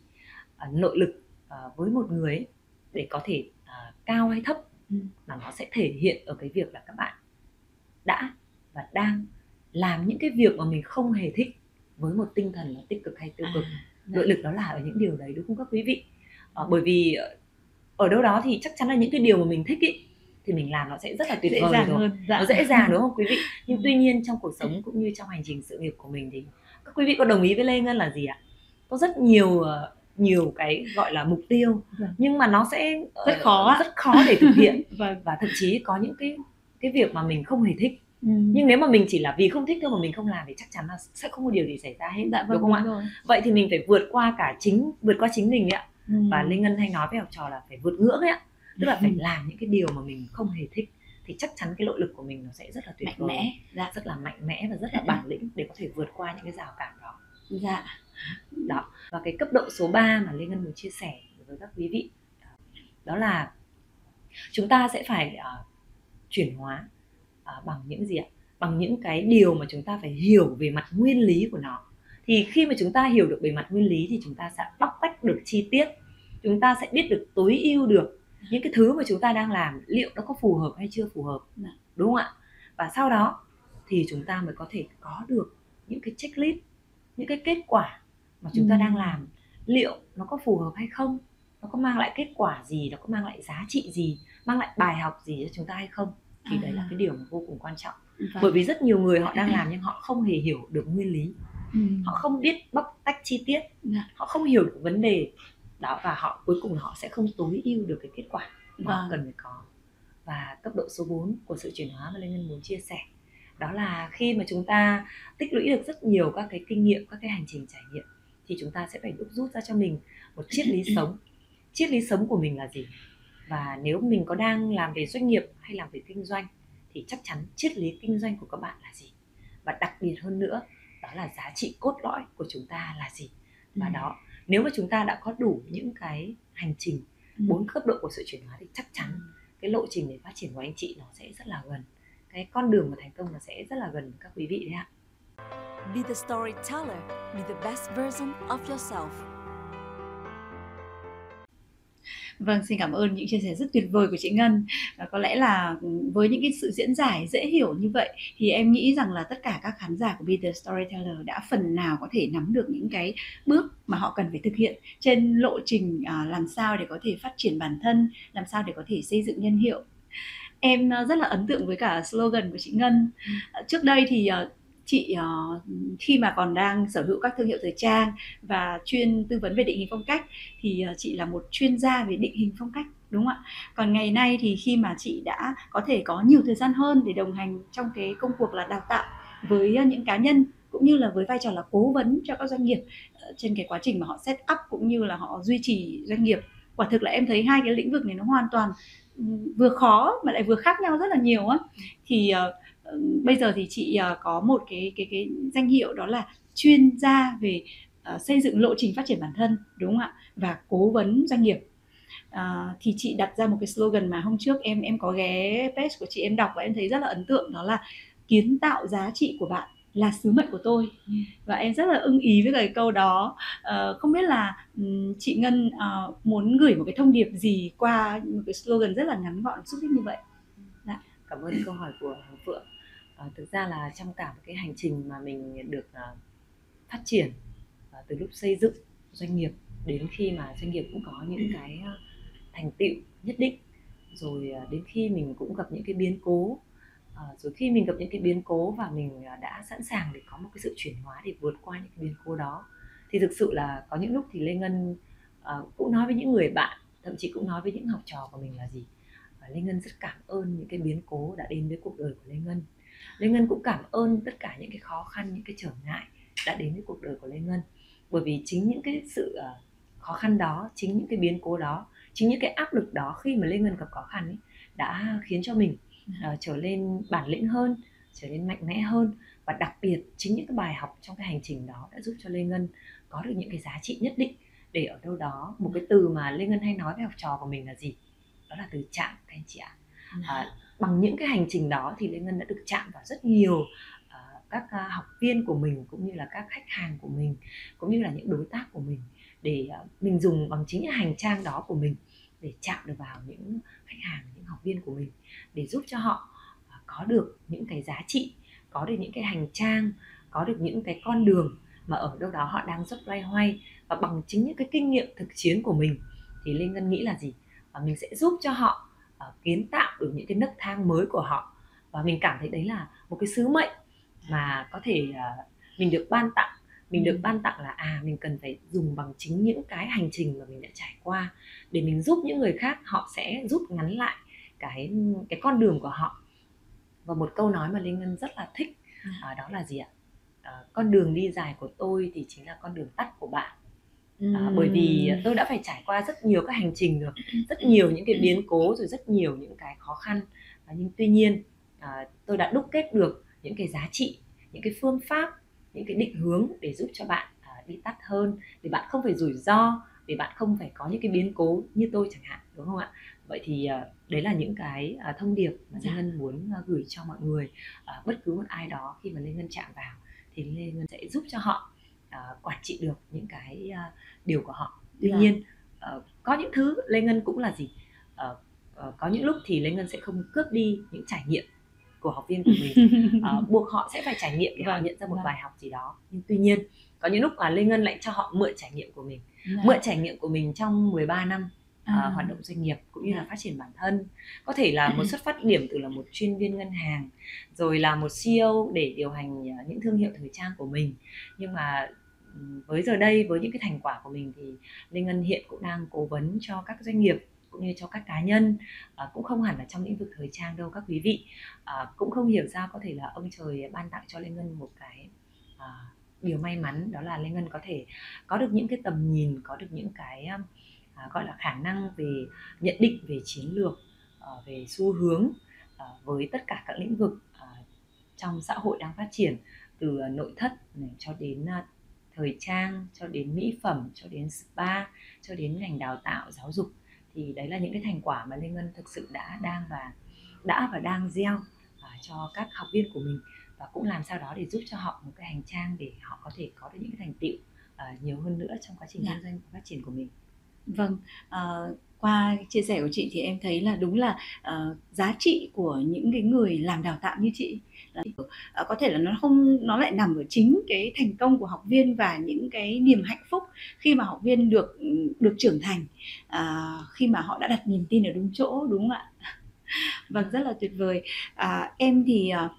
à, nội lực à, với một người ấy, để có thể à, cao hay thấp ừ. nó sẽ thể hiện ở cái việc là các bạn đã và đang làm những cái việc mà mình không hề thích với một tinh thần là tích cực hay tiêu cực à, nội lực đó là ở những điều đấy đúng không các quý vị à, bởi vì ở đâu đó thì chắc chắn là những cái điều mà mình thích ý thì mình làm nó sẽ rất là tuyệt vời rồi hơn. Dạ. nó dễ dàng đúng không quý vị nhưng tuy nhiên trong cuộc sống cũng như trong hành trình sự nghiệp của mình thì các quý vị có đồng ý với lê ngân là gì ạ có rất nhiều ờ, nhiều cái gọi là mục tiêu vâng. nhưng mà nó sẽ rất khó rất khó để thực hiện vâng. và thậm chí có những cái cái việc mà mình không hề thích Ừ. nhưng nếu mà mình chỉ là vì không thích thôi mà mình không làm thì chắc chắn là sẽ không có điều gì xảy ra hết dạ, vâng, đúng không ạ rồi. vậy thì mình phải vượt qua cả chính vượt qua chính mình ạ ừ. và linh ngân hay nói với học trò là phải vượt ngưỡng ấy ạ tức là phải ừ. làm những cái điều mà mình không hề thích thì chắc chắn cái nội lực của mình nó sẽ rất là tuyệt vời mẽ dạ. rất là mạnh mẽ và rất là bản lĩnh để có thể vượt qua những cái rào cản đó. Dạ. Đó. Và cái cấp độ số 3 mà Lê Ngân muốn chia sẻ với các quý vị đó là chúng ta sẽ phải uh, chuyển hóa uh, bằng những gì ạ? Bằng những cái điều mà chúng ta phải hiểu về mặt nguyên lý của nó. Thì khi mà chúng ta hiểu được về mặt nguyên lý thì chúng ta sẽ bóc tách được chi tiết chúng ta sẽ biết được tối ưu được những cái thứ mà chúng ta đang làm liệu nó có phù hợp hay chưa phù hợp? Dạ. đúng không ạ? Và sau đó thì chúng ta mới có thể có được những cái checklist những cái kết quả mà chúng ta đang làm. Liệu nó có phù hợp hay không? Nó có mang lại kết quả gì? Nó có mang lại giá trị gì? Mang lại bài học gì cho chúng ta hay không? Thì à. đấy là cái điều mà vô cùng quan trọng. Vâng. bởi vì rất nhiều người họ đang làm nhưng họ không hề hiểu được nguyên lý. Ừ. họ không biết bóc tách chi tiết. Dạ. họ không hiểu được vấn đề đó và họ cuối cùng họ sẽ không tối ưu được cái kết quả mà Vâng. cần phải có. Và cấp độ số 4 của sự chuyển hóa mà Lê Ngân muốn chia sẻ đó là khi mà chúng ta tích lũy được rất nhiều các cái kinh nghiệm các cái hành trình trải nghiệm thì chúng ta sẽ phải đúc rút ra cho mình một triết lý sống. Triết lý sống của mình là gì? Và nếu mình có đang làm về doanh nghiệp hay làm về kinh doanh thì chắc chắn triết lý kinh doanh của các bạn là gì? Và đặc biệt hơn nữa đó là giá trị cốt lõi của chúng ta là gì? Và Ừ. đó nếu mà chúng ta đã có đủ những cái hành trình Ừ. bốn cấp độ của sự chuyển hóa thì chắc chắn cái lộ trình để phát triển của anh chị nó sẽ rất là gần cái con đường của thành công nó sẽ rất là gần với các quý vị đấy ạ Be the storyteller, be the best version of yourself. Vâng, xin cảm ơn những chia sẻ rất tuyệt vời của chị Ngân. Và có lẽ là với những cái sự diễn giải dễ hiểu như vậy thì em nghĩ rằng là tất cả các khán giả của Be The Storyteller đã phần nào có thể nắm được những cái bước mà họ cần phải thực hiện trên lộ trình à, làm sao để có thể phát triển bản thân, làm sao để có thể xây dựng nhân hiệu. Em à, rất là ấn tượng với cả slogan của chị Ngân. À, Trước đây thì à, chị uh, khi mà còn đang sở hữu các thương hiệu thời trang và chuyên tư vấn về định hình phong cách thì uh, chị là một chuyên gia về định hình phong cách đúng không ạ? Còn ngày nay thì khi mà chị đã có thể có nhiều thời gian hơn để đồng hành trong cái công cuộc là đào tạo với ờ, những cá nhân cũng như là với vai trò là cố vấn cho các doanh nghiệp trên cái quá trình mà họ set up cũng như là họ duy trì doanh nghiệp. Quả thực là em thấy hai cái lĩnh vực này nó hoàn toàn ừ, vừa khó mà lại vừa khác nhau rất là nhiều á. Thì uh, bây giờ thì chị ờ, có một cái cái cái danh hiệu đó là chuyên gia về ờ, xây dựng lộ trình phát triển bản thân đúng không ạ? Và cố vấn doanh nghiệp. À, thì chị đặt ra một cái slogan mà hôm trước em em có ghé page của chị em đọc và em thấy rất là ấn tượng đó là kiến tạo giá trị của bạn là sứ mệnh của tôi. Và em rất là ưng ý với cái câu đó. Ờ, không biết là ừm, chị Ngân ờ, muốn gửi một cái thông điệp gì qua một cái slogan rất là ngắn gọn xúc tích như vậy? Cảm ơn câu hỏi của Phượng à, thực ra là trong cả một cái hành trình mà mình được à, phát triển à, từ lúc xây dựng doanh nghiệp đến khi mà doanh nghiệp cũng có những cái à, thành tựu nhất định rồi đến khi mình cũng gặp những cái biến cố à, rồi khi mình gặp những cái biến cố và mình đã sẵn sàng để có một cái sự chuyển hóa để vượt qua những cái biến cố đó thì thực sự là có những lúc thì Lê Ngân à, cũng nói với những người bạn thậm chí cũng nói với những học trò của mình là gì? Lê Ngân rất cảm ơn những cái biến cố đã đến với cuộc đời của Lê Ngân Lê Ngân cũng cảm ơn tất cả những cái khó khăn những cái trở ngại đã đến với cuộc đời của Lê Ngân. Bởi vì chính những cái sự ờ, khó khăn đó chính những cái biến cố đó chính những cái áp lực đó khi mà Lê Ngân gặp khó khăn ấy, đã khiến cho mình ờ, trở lên bản lĩnh hơn trở nên mạnh mẽ hơn. Và đặc biệt chính những cái bài học trong cái hành trình đó đã giúp cho Lê Ngân có được những cái giá trị nhất định để ở đâu đó một cái từ mà Lê Ngân hay nói với học trò của mình là gì? Đó là từ chạm các anh chị ạ. À, bằng những cái hành trình đó thì Lê Ngân đã được chạm vào rất nhiều uh, các uh, học viên của mình cũng như là các khách hàng của mình cũng như là những đối tác của mình để uh, mình dùng bằng chính những hành trang đó của mình để chạm được vào những khách hàng những học viên của mình để giúp cho họ ờ, có được những cái giá trị có được những cái hành trang có được những cái con đường mà ở đâu đó họ đang rất loay hoay. Và bằng chính những cái kinh nghiệm thực chiến của mình thì Lê Ngân nghĩ là gì? Và mình sẽ giúp cho họ uh, kiến tạo được những cái nấc thang mới của họ. Và mình cảm thấy đấy là một cái sứ mệnh mà có thể uh, mình được ban tặng. Mình được ban tặng là à mình cần phải dùng bằng chính những cái hành trình mà mình đã trải qua để mình giúp những người khác họ sẽ rút ngắn lại cái cái con đường của họ. Và một câu nói mà Linh Ngân rất là thích uh, đó là gì ạ? Uh, con đường đi dài của tôi thì chính là con đường tắt của bạn À, bởi vì tôi đã phải trải qua rất nhiều các hành trình rồi rất nhiều những cái biến cố rồi rất nhiều những cái khó khăn. À, nhưng tuy nhiên à, tôi đã đúc kết được những cái giá trị những cái phương pháp những cái định hướng để giúp cho bạn à, đi tắt hơn để bạn không phải rủi ro để bạn không phải có những cái biến cố như tôi chẳng hạn đúng không ạ? Vậy thì à, đấy là những cái à, thông điệp mà Lê Ngân muốn à, gửi cho mọi người. À, bất cứ một ai đó khi mà Lê Ngân chạm vào thì Lê Ngân sẽ giúp cho họ uh, quản trị được những cái uh, điều của họ tuy Dạ. nhiên uh, có những thứ lê ngân cũng là gì uh, uh, có những lúc thì lê ngân sẽ không cướp đi những trải nghiệm của học viên của mình uh, buộc họ sẽ phải trải nghiệm để họ Vâng, nhận ra một vâng. bài học gì đó nhưng tuy nhiên có những lúc là lê ngân lại cho họ mượn trải nghiệm của mình Dạ. mượn trải nghiệm của mình trong 13 năm à. À. hoạt động doanh nghiệp cũng như là Dạ. phát triển bản thân có thể là một xuất phát điểm từ là một chuyên viên ngân hàng rồi là một CEO để điều hành à, những thương hiệu thời trang của mình nhưng mà ừm, với giờ đây với những cái thành quả của mình thì Lê Ngân hiện cũng đang cố vấn cho các doanh nghiệp cũng như cho các cá nhân à, cũng không hẳn là trong lĩnh vực thời trang đâu các quý vị à, cũng không hiểu sao có thể là ông trời ban tặng cho Lê Ngân một cái à, điều may mắn đó là Lê Ngân có thể có được những cái tầm nhìn có được những cái um, à, gọi là khả năng về nhận định về chiến lược ờ, về xu hướng ờ, với tất cả các lĩnh vực trong xã hội đang phát triển từ nội thất này cho đến thời trang cho đến mỹ phẩm cho đến spa cho đến ngành đào tạo giáo dục thì đấy là những cái thành quả mà Lê Ngân thực sự đã đang và đã và đang gieo à, cho các học viên của mình và cũng làm sao đó để giúp cho họ một cái hành trang để họ có thể có được những cái thành tựu à, nhiều hơn nữa trong quá trình Dạ. kinh doanh và phát triển của mình Vâng, à, qua chia sẻ của chị thì em thấy là đúng là ờ, giá trị của những cái người làm đào tạo như chị là ờ, có thể là nó không nó lại nằm ở chính cái thành công của học viên và những cái niềm hạnh phúc khi mà học viên được ừ, được trưởng thành à, khi mà họ đã đặt niềm tin ở đúng chỗ đúng không ạ? Vâng, rất là tuyệt vời. À, em thì à,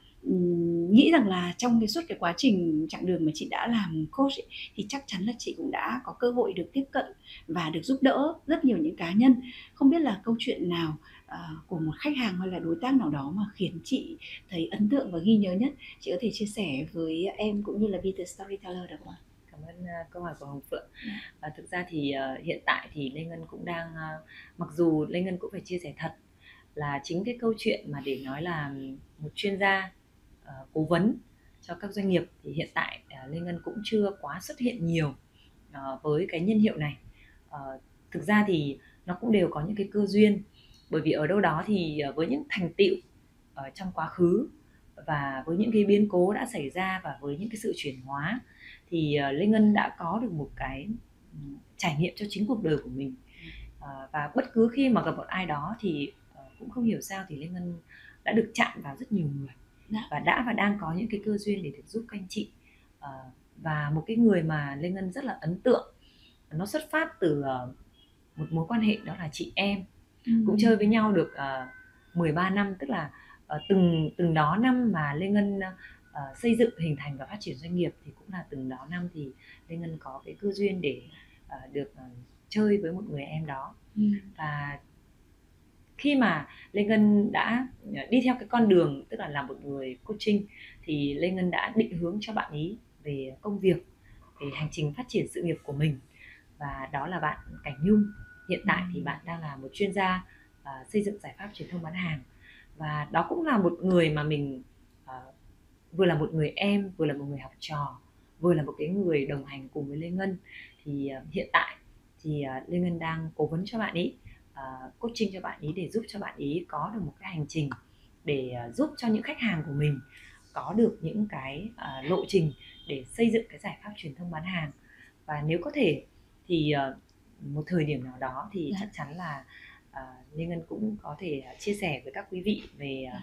nghĩ rằng là trong cái suốt cái quá trình chặng đường mà chị đã làm coach ấy, thì chắc chắn là chị cũng đã có cơ hội được tiếp cận và được giúp đỡ rất nhiều những cá nhân. Không biết là câu chuyện nào à, của một khách hàng hay là đối tác nào đó mà khiến chị thấy ấn tượng và ghi nhớ nhất, chị có thể chia sẻ với em cũng như là Be the Storyteller được không ạ? cảm ơn uh, câu hỏi của Hồng Phượng. À, thực ra thì uh, hiện tại thì Lê Ngân cũng đang uh, mặc dù Lê Ngân cũng phải chia sẻ thật là chính cái câu chuyện mà để nói là một chuyên gia uh, cố vấn cho các doanh nghiệp thì hiện tại uh, Lê Ngân cũng chưa quá xuất hiện nhiều uh, với cái nhân hiệu này. Uh, thực ra thì nó cũng đều có những cái cơ duyên bởi vì ở đâu đó thì uh, với những thành tựu trong quá khứ và với những cái biến cố đã xảy ra và với những cái sự chuyển hóa thì uh, Lê Ngân đã có được một cái trải nghiệm cho chính cuộc đời của mình và bất cứ khi mà gặp một ai đó thì cũng không hiểu sao thì Lê Ngân đã được chạm vào rất nhiều người Dạ. và đã và đang có những cái cơ duyên để được giúp các anh chị Ờ, và một cái người mà Lê Ngân rất là ấn tượng nó xuất phát từ ờ, một mối quan hệ đó là chị em cũng chơi với nhau được uh, 13 năm tức là ờ, từng từng đó năm mà Lê Ngân ờ, xây dựng hình thành và phát triển doanh nghiệp thì cũng là từng đó năm thì Lê Ngân có cái cơ duyên để ờ, được ờ, chơi với một người em đó Ừ. và khi mà Lê Ngân đã đi theo cái con đường tức là làm một người coaching thì Lê Ngân đã định hướng cho bạn ý về công việc về hành trình phát triển sự nghiệp của mình. Và đó là bạn Cảnh Nhung. Hiện tại thì bạn đang là một chuyên gia uh, xây dựng giải pháp truyền thông bán hàng. Và đó cũng là một người mà mình uh, vừa là một người em vừa là một người học trò vừa là một cái người đồng hành cùng với Lê Ngân. Thì uh, hiện tại thì uh, Lê Ngân đang cố vấn cho bạn ý ờ, coaching cho bạn ý để giúp cho bạn ý có được một cái hành trình để ờ, giúp cho những khách hàng của mình có được những cái ờ, lộ trình để xây dựng cái giải pháp truyền thông bán hàng. Và nếu có thể thì ờ, một thời điểm nào đó thì Dạ. chắc chắn là ờ, Lê Ngân cũng có thể chia sẻ với các quý vị về ờ,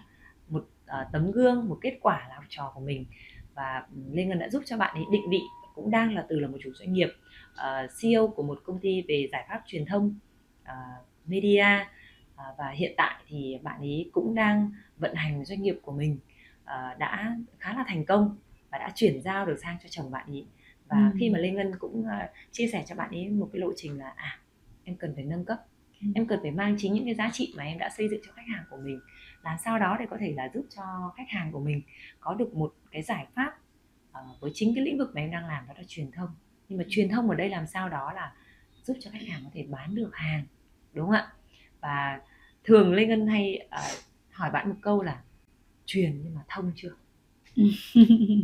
một ờ, tấm gương một kết quả là học trò của mình. Và ừ, Lê Ngân đã giúp cho bạn ấy định vị cũng đang là từ là một chủ doanh nghiệp ờ, CEO của một công ty về giải pháp truyền thông ờ, media Ờ, và hiện tại thì bạn ấy cũng đang vận hành doanh nghiệp của mình ờ, đã khá là thành công và đã chuyển giao được sang cho chồng bạn ấy và Ừ. khi mà Lê Ngân cũng ờ, chia sẻ cho bạn ấy một cái lộ trình là à em cần phải nâng cấp Ừ. em cần phải mang chính những cái giá trị mà em đã xây dựng cho khách hàng của mình làm sao đó để có thể là giúp cho khách hàng của mình có được một cái giải pháp ờ, với chính cái lĩnh vực mà em đang làm đó là truyền thông nhưng mà truyền thông ở đây làm sao đó là giúp cho khách hàng có thể bán được hàng đúng không ạ và thường Lê Ngân hay ờ, hỏi bạn một câu là truyền nhưng mà thông chưa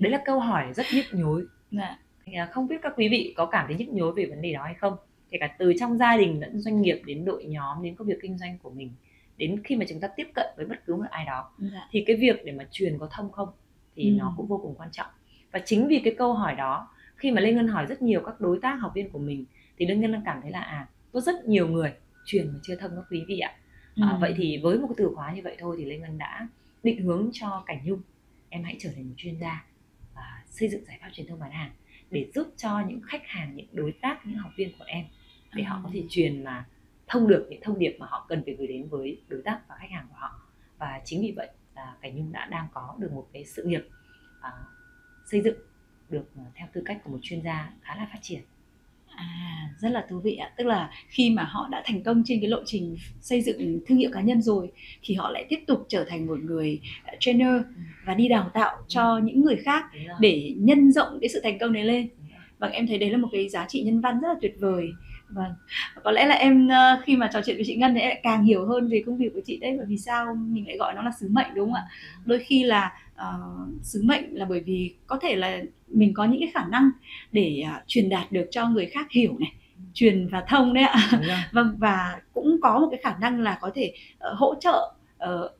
đấy là câu hỏi rất nhức nhối Dạ. à, không biết các quý vị có cảm thấy nhức nhối về vấn đề đó hay không kể cả từ trong gia đình lẫn doanh nghiệp đến đội nhóm đến công việc kinh doanh của mình đến khi mà chúng ta tiếp cận với bất cứ một ai đó Dạ. thì cái việc để mà truyền có thông không thì Ừ. nó cũng vô cùng quan trọng và chính vì cái câu hỏi đó khi mà Lê Ngân hỏi rất nhiều các đối tác học viên của mình thì Lê Ngân cảm thấy là à có rất nhiều người truyền mà chưa thông các quý vị ạ. À, Ừ. vậy thì với một cái từ khóa như vậy thôi thì Lê Ngân đã định hướng cho Cảnh Nhung em hãy trở thành một chuyên gia à, xây dựng giải pháp truyền thông bán hàng để giúp cho những khách hàng những đối tác những học viên của em để họ có thể truyền mà thông được những thông điệp mà họ cần phải gửi đến với đối tác và khách hàng của họ. Và chính vì vậy là cảnh nhung đã đang có được một cái sự nghiệp uh, xây dựng được uh, theo tư cách của một chuyên gia khá là phát triển À, rất là thú vị ạ. Tức là khi mà họ đã thành công trên cái lộ trình xây dựng thương hiệu cá nhân rồi thì họ lại tiếp tục trở thành một người à, trainer và đi đào tạo cho ừ. những người khác để nhân rộng cái sự thành công đấy lên. Và em thấy đấy là một cái giá trị nhân văn rất là tuyệt vời. Vâng, có lẽ là em ờ, khi mà trò chuyện với chị Ngân thì lại càng hiểu hơn về công việc của chị đấy và vì sao mình lại gọi nó là sứ mệnh đúng không ạ? Đôi khi là uh, sứ mệnh là bởi vì có thể là mình có những cái khả năng để uh, truyền đạt được cho người khác hiểu này truyền và thông đấy ạ. Vâng và cũng có một cái khả năng là có thể uh, hỗ trợ uh,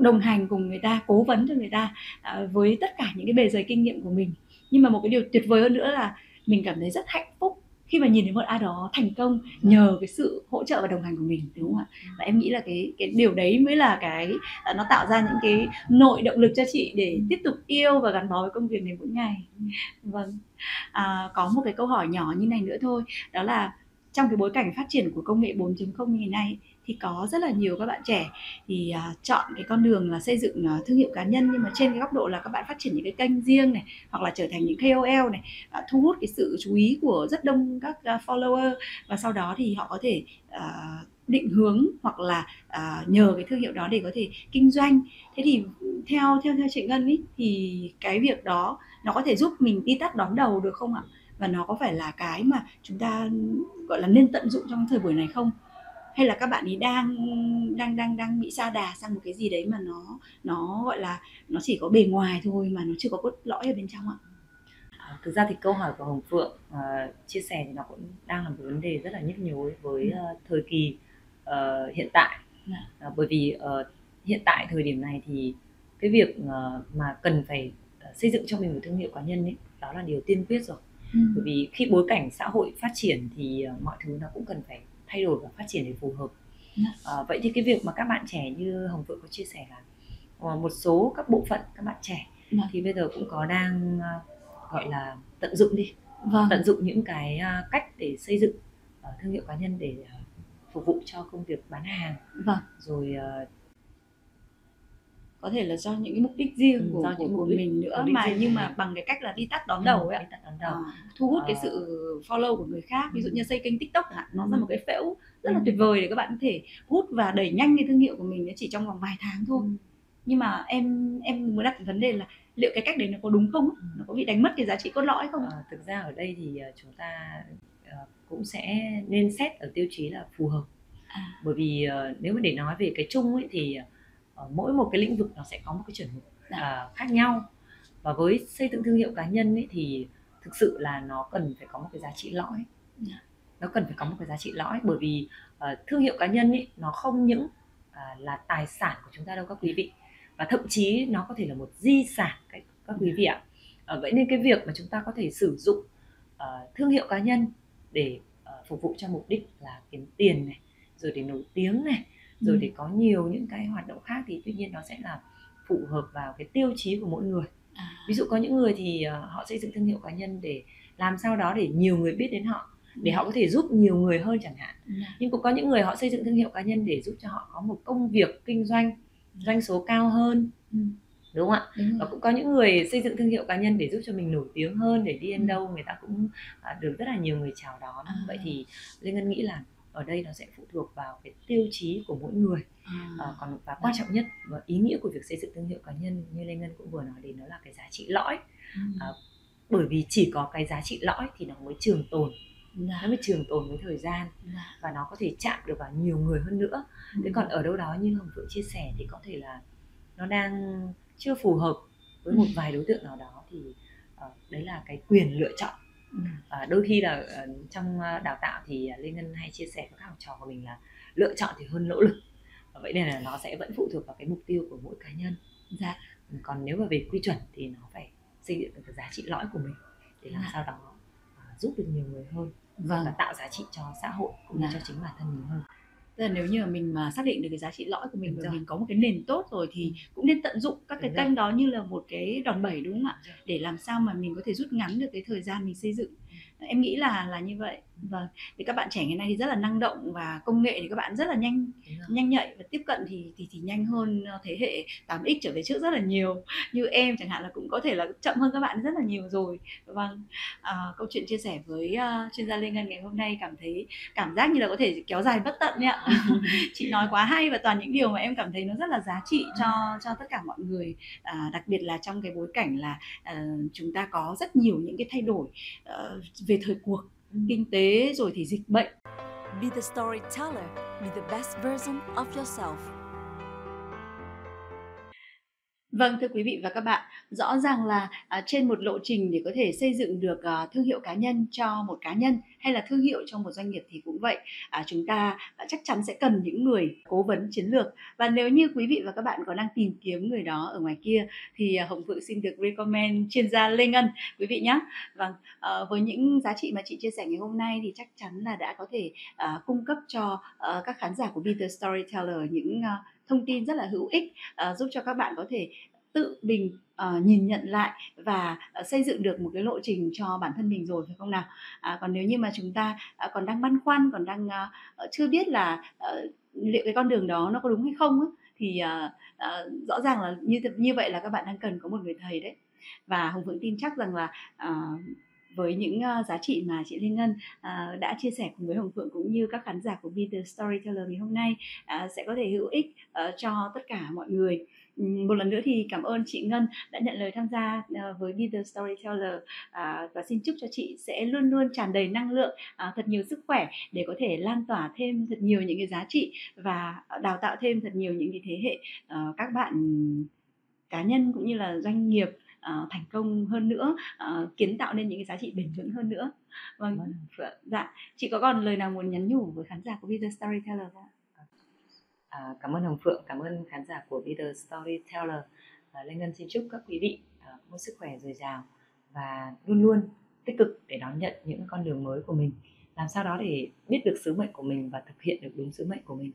đồng hành cùng người ta cố vấn cho người ta uh, với tất cả những cái bề dày kinh nghiệm của mình. Nhưng mà một cái điều tuyệt vời hơn nữa là mình cảm thấy rất hạnh phúc khi mà nhìn thấy một ai đó thành công nhờ cái sự hỗ trợ và đồng hành của mình đúng không ạ? Và em nghĩ là cái cái điều đấy mới là cái à, nó tạo ra những cái nội động lực cho chị để tiếp tục yêu và gắn bó với công việc này mỗi ngày. Vâng. À, có một cái câu hỏi nhỏ như này nữa thôi đó là trong cái bối cảnh phát triển của công nghệ 4.0 như ngày nay thì có rất là nhiều các bạn trẻ. Thì uh, chọn cái con đường là xây dựng uh, thương hiệu cá nhân nhưng mà trên cái góc độ là các bạn phát triển những cái kênh riêng này hoặc là trở thành những KOL này uh, thu hút cái sự chú ý của rất đông các uh, follower. Và sau đó thì họ có thể uh, định hướng hoặc là uh, nhờ cái thương hiệu đó để có thể kinh doanh. Thế thì theo theo theo chị ngân ý thì cái việc đó nó có thể giúp mình đi tắt đón đầu được không ạ? Và nó có phải là cái mà chúng ta gọi là nên tận dụng trong thời buổi này không? Hay là các bạn ấy đang đang đang đang bị sa đà sang một cái gì đấy mà nó nó gọi là nó chỉ có bề ngoài thôi mà nó chưa có cốt lõi ở bên trong ạ? À, thực ra thì câu hỏi của hồng phượng uh, chia sẻ thì nó cũng đang là một vấn đề rất là nhức nhối với uh, thời kỳ uh, hiện tại. Uh, bởi vì uh, hiện tại thời điểm này thì cái việc uh, mà cần phải xây dựng cho mình một thương hiệu cá nhân ấy đó là điều tiên quyết rồi. Ừ. bởi vì khi bối cảnh xã hội phát triển thì uh, mọi thứ nó cũng cần phải thay đổi và phát triển để phù hợp à, vậy thì cái việc mà các bạn trẻ như hồng phượng có chia sẻ là ờ, một số các bộ phận các bạn trẻ vâng. thì bây giờ cũng có đang gọi là tận dụng đi vâng. tận dụng những cái cách để xây dựng thương hiệu cá nhân để phục vụ cho công việc bán hàng vâng. rồi có thể là do những cái mục đích riêng ừ, của, do của, của mình nữa mà nhưng mà bằng cái cách là đi tắt đón ừ, đầu ấy đi tắt đón đầu. À, thu hút à. cái sự follow của người khác ví dụ như xây kênh tiktok hạn nó là một cái phễu rất là tuyệt vời để các bạn có thể hút và đẩy nhanh cái thương hiệu của mình chỉ trong vòng vài tháng thôi. Nhưng mà em em muốn đặt vấn đề là liệu cái cách đấy nó có đúng không nó có bị đánh mất cái giá trị cốt lõi không? À, thực ra ở đây thì chúng ta cũng sẽ nên xét ở tiêu chí là phù hợp. À. bởi vì nếu mà để nói về cái chung ấy thì mỗi một cái lĩnh vực nó sẽ có một cái chuẩn mực uh, khác nhau. Và với xây dựng thương hiệu cá nhân ấy thì thực sự là nó cần phải có một cái giá trị lõi. Dạ. nó cần phải có một cái giá trị lõi bởi vì uh, thương hiệu cá nhân ấy nó không những uh, là tài sản của chúng ta đâu các quý vị. Và thậm chí nó có thể là một di sản các, các quý vị ạ. Uh, vậy nên cái việc mà chúng ta có thể sử dụng uh, thương hiệu cá nhân để uh, phục vụ cho mục đích là kiếm tiền này rồi để nổi tiếng này rồi ừ. để có nhiều những cái hoạt động khác thì tuy nhiên nó sẽ là phù hợp vào cái tiêu chí của mỗi người à. ví dụ có những người thì uh, họ xây dựng thương hiệu cá nhân để làm sao đó để nhiều người biết đến họ để ừ. họ có thể giúp nhiều người hơn chẳng hạn ừ. nhưng cũng có những người họ xây dựng thương hiệu cá nhân để giúp cho họ có một công việc kinh doanh doanh số cao hơn ừ. đúng không ạ đúng và cũng có những người xây dựng thương hiệu cá nhân để giúp cho mình nổi tiếng hơn để đi đến đâu người ta cũng uh, được rất là nhiều người chào đón à. vậy thì lê ngân nghĩ là ở đây nó sẽ phụ thuộc vào cái tiêu chí của mỗi người à. à, còn và quan trọng nhất và ý nghĩa của việc xây dựng thương hiệu cá nhân như lê ngân cũng vừa nói đến đó là cái giá trị lõi ừ. à, bởi vì chỉ có cái giá trị lõi thì nó mới trường tồn Dạ. nó mới trường tồn với thời gian dạ. và nó có thể chạm được vào nhiều người hơn nữa ừ. thế còn ở đâu đó như hồng phượng chia sẻ thì có thể là nó đang chưa phù hợp với một ừ. vài đối tượng nào đó thì uh, đấy là cái quyền lựa chọn à, đôi khi là uh, trong đào tạo thì lê ngân hay chia sẻ với các học trò của mình là lựa chọn thì hơn nỗ lực vậy nên là nó sẽ vẫn phụ thuộc vào cái mục tiêu của mỗi cá nhân dạ. còn nếu mà về quy chuẩn thì nó phải xây dựng được cái giá trị lõi của mình để làm dạ. sao đó giúp được nhiều người hơn vâng. và tạo giá trị cho xã hội cũng như dạ. cho chính bản thân mình hơn Tức là nếu như mà mình mà xác định được cái giá trị lõi của mình và mình có một cái nền tốt rồi thì cũng nên tận dụng các cái kênh đó như là một cái đòn bẩy đúng không ạ? Để làm sao mà mình có thể rút ngắn được cái thời gian mình xây dựng em nghĩ là là như vậy. Vâng thì các bạn trẻ ngày nay thì rất là năng động và công nghệ thì các bạn rất là nhanh nhanh nhạy và tiếp cận thì thì thì nhanh hơn ờ, thế hệ 8x trở về trước rất là nhiều. Như em chẳng hạn là cũng có thể là chậm hơn các bạn rất là nhiều rồi. Vâng à, câu chuyện chia sẻ với uh, chuyên gia Lê Ngân ngày hôm nay cảm thấy cảm giác như là có thể kéo dài bất tận ạ. Chị nói quá hay và toàn những điều mà em cảm thấy nó rất là giá trị cho cho tất cả mọi người. À, đặc biệt là trong cái bối cảnh là uh, chúng ta có rất nhiều những cái thay đổi uh, về thời cuộc kinh tế rồi thì dịch bệnh. Be the storyteller, be the best version of yourself. Vâng thưa quý vị và các bạn, rõ ràng là à, trên một lộ trình để có thể xây dựng được à, thương hiệu cá nhân cho một cá nhân hay là thương hiệu cho một doanh nghiệp thì cũng vậy. À, chúng ta à, chắc chắn sẽ cần những người cố vấn chiến lược và nếu như quý vị và các bạn có đang tìm kiếm người đó ở ngoài kia thì à, Hồng Phượng xin được recommend chuyên gia Lê Ngân quý vị nhé. Vâng, à, với những giá trị mà chị chia sẻ ngày hôm nay thì chắc chắn là đã có thể à, cung cấp cho à, các khán giả của Peter Storyteller những à, thông tin rất là hữu ích uh, giúp cho các bạn có thể tự mình uh, nhìn nhận lại và uh, xây dựng được một cái lộ trình cho bản thân mình rồi phải không nào? À, còn nếu như mà chúng ta uh, còn đang băn khoăn còn đang uh, chưa biết là uh, liệu cái con đường đó nó có đúng hay không ấy, thì uh, uh, rõ ràng là như như vậy là các bạn đang cần có một người thầy đấy. Và hồng phượng tin chắc rằng là uh, với những uh, giá trị mà chị Liên Ngân uh, đã chia sẻ cùng với Hồng Phượng cũng như các khán giả của Be The Storyteller ngày hôm nay uh, sẽ có thể hữu ích uh, cho tất cả mọi người. Một lần nữa thì cảm ơn chị Ngân đã nhận lời tham gia với Be The Storyteller và xin chúc cho chị sẽ luôn luôn tràn đầy năng lượng, thật nhiều sức khỏe để có thể lan tỏa thêm thật nhiều những cái giá trị và đào tạo thêm thật nhiều những cái thế hệ các bạn cá nhân cũng như là doanh nghiệp uh, thành công hơn nữa uh, kiến tạo nên những cái giá trị bền vững hơn nữa vâng dạ chị có còn lời nào muốn nhắn nhủ với khán giả của The Storyteller không À, cảm ơn Hồng Phượng, cảm ơn khán giả của Leader Storyteller. À, Lê Ngân xin chúc các quý vị à, một sức khỏe dồi dào và luôn luôn tích cực để đón nhận những con đường mới của mình. Làm sao đó để biết được sứ mệnh của mình và thực hiện được đúng sứ mệnh của mình.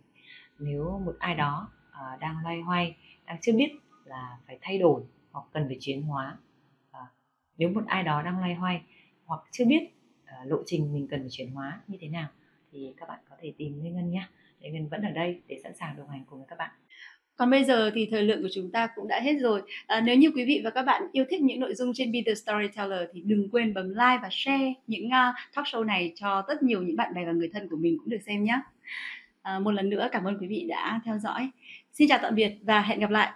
Nếu một ai đó à, đang loay hoay, đang chưa biết là phải thay đổi hoặc cần phải chuyển hóa, à, nếu một ai đó đang loay hoay hoặc chưa biết à, lộ trình mình cần phải chuyển hóa như thế nào thì các bạn có thể tìm Lê Ngân nhé Lê Ngân vẫn ở đây để sẵn sàng đồng hành cùng với các bạn còn bây giờ thì thời lượng của chúng ta cũng đã hết rồi. À, nếu như quý vị và các bạn yêu thích những nội dung trên Be The Storyteller thì đừng quên bấm like và share những uh, talk show này cho rất nhiều những bạn bè và người thân của mình cũng được xem nhé. À, một lần nữa cảm ơn quý vị đã theo dõi. Xin chào tạm biệt và hẹn gặp lại.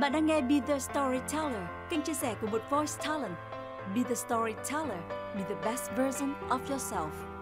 Bạn đang nghe Be The Storyteller, kênh chia sẻ của một voice talent. Be the storyteller, be the best version of yourself.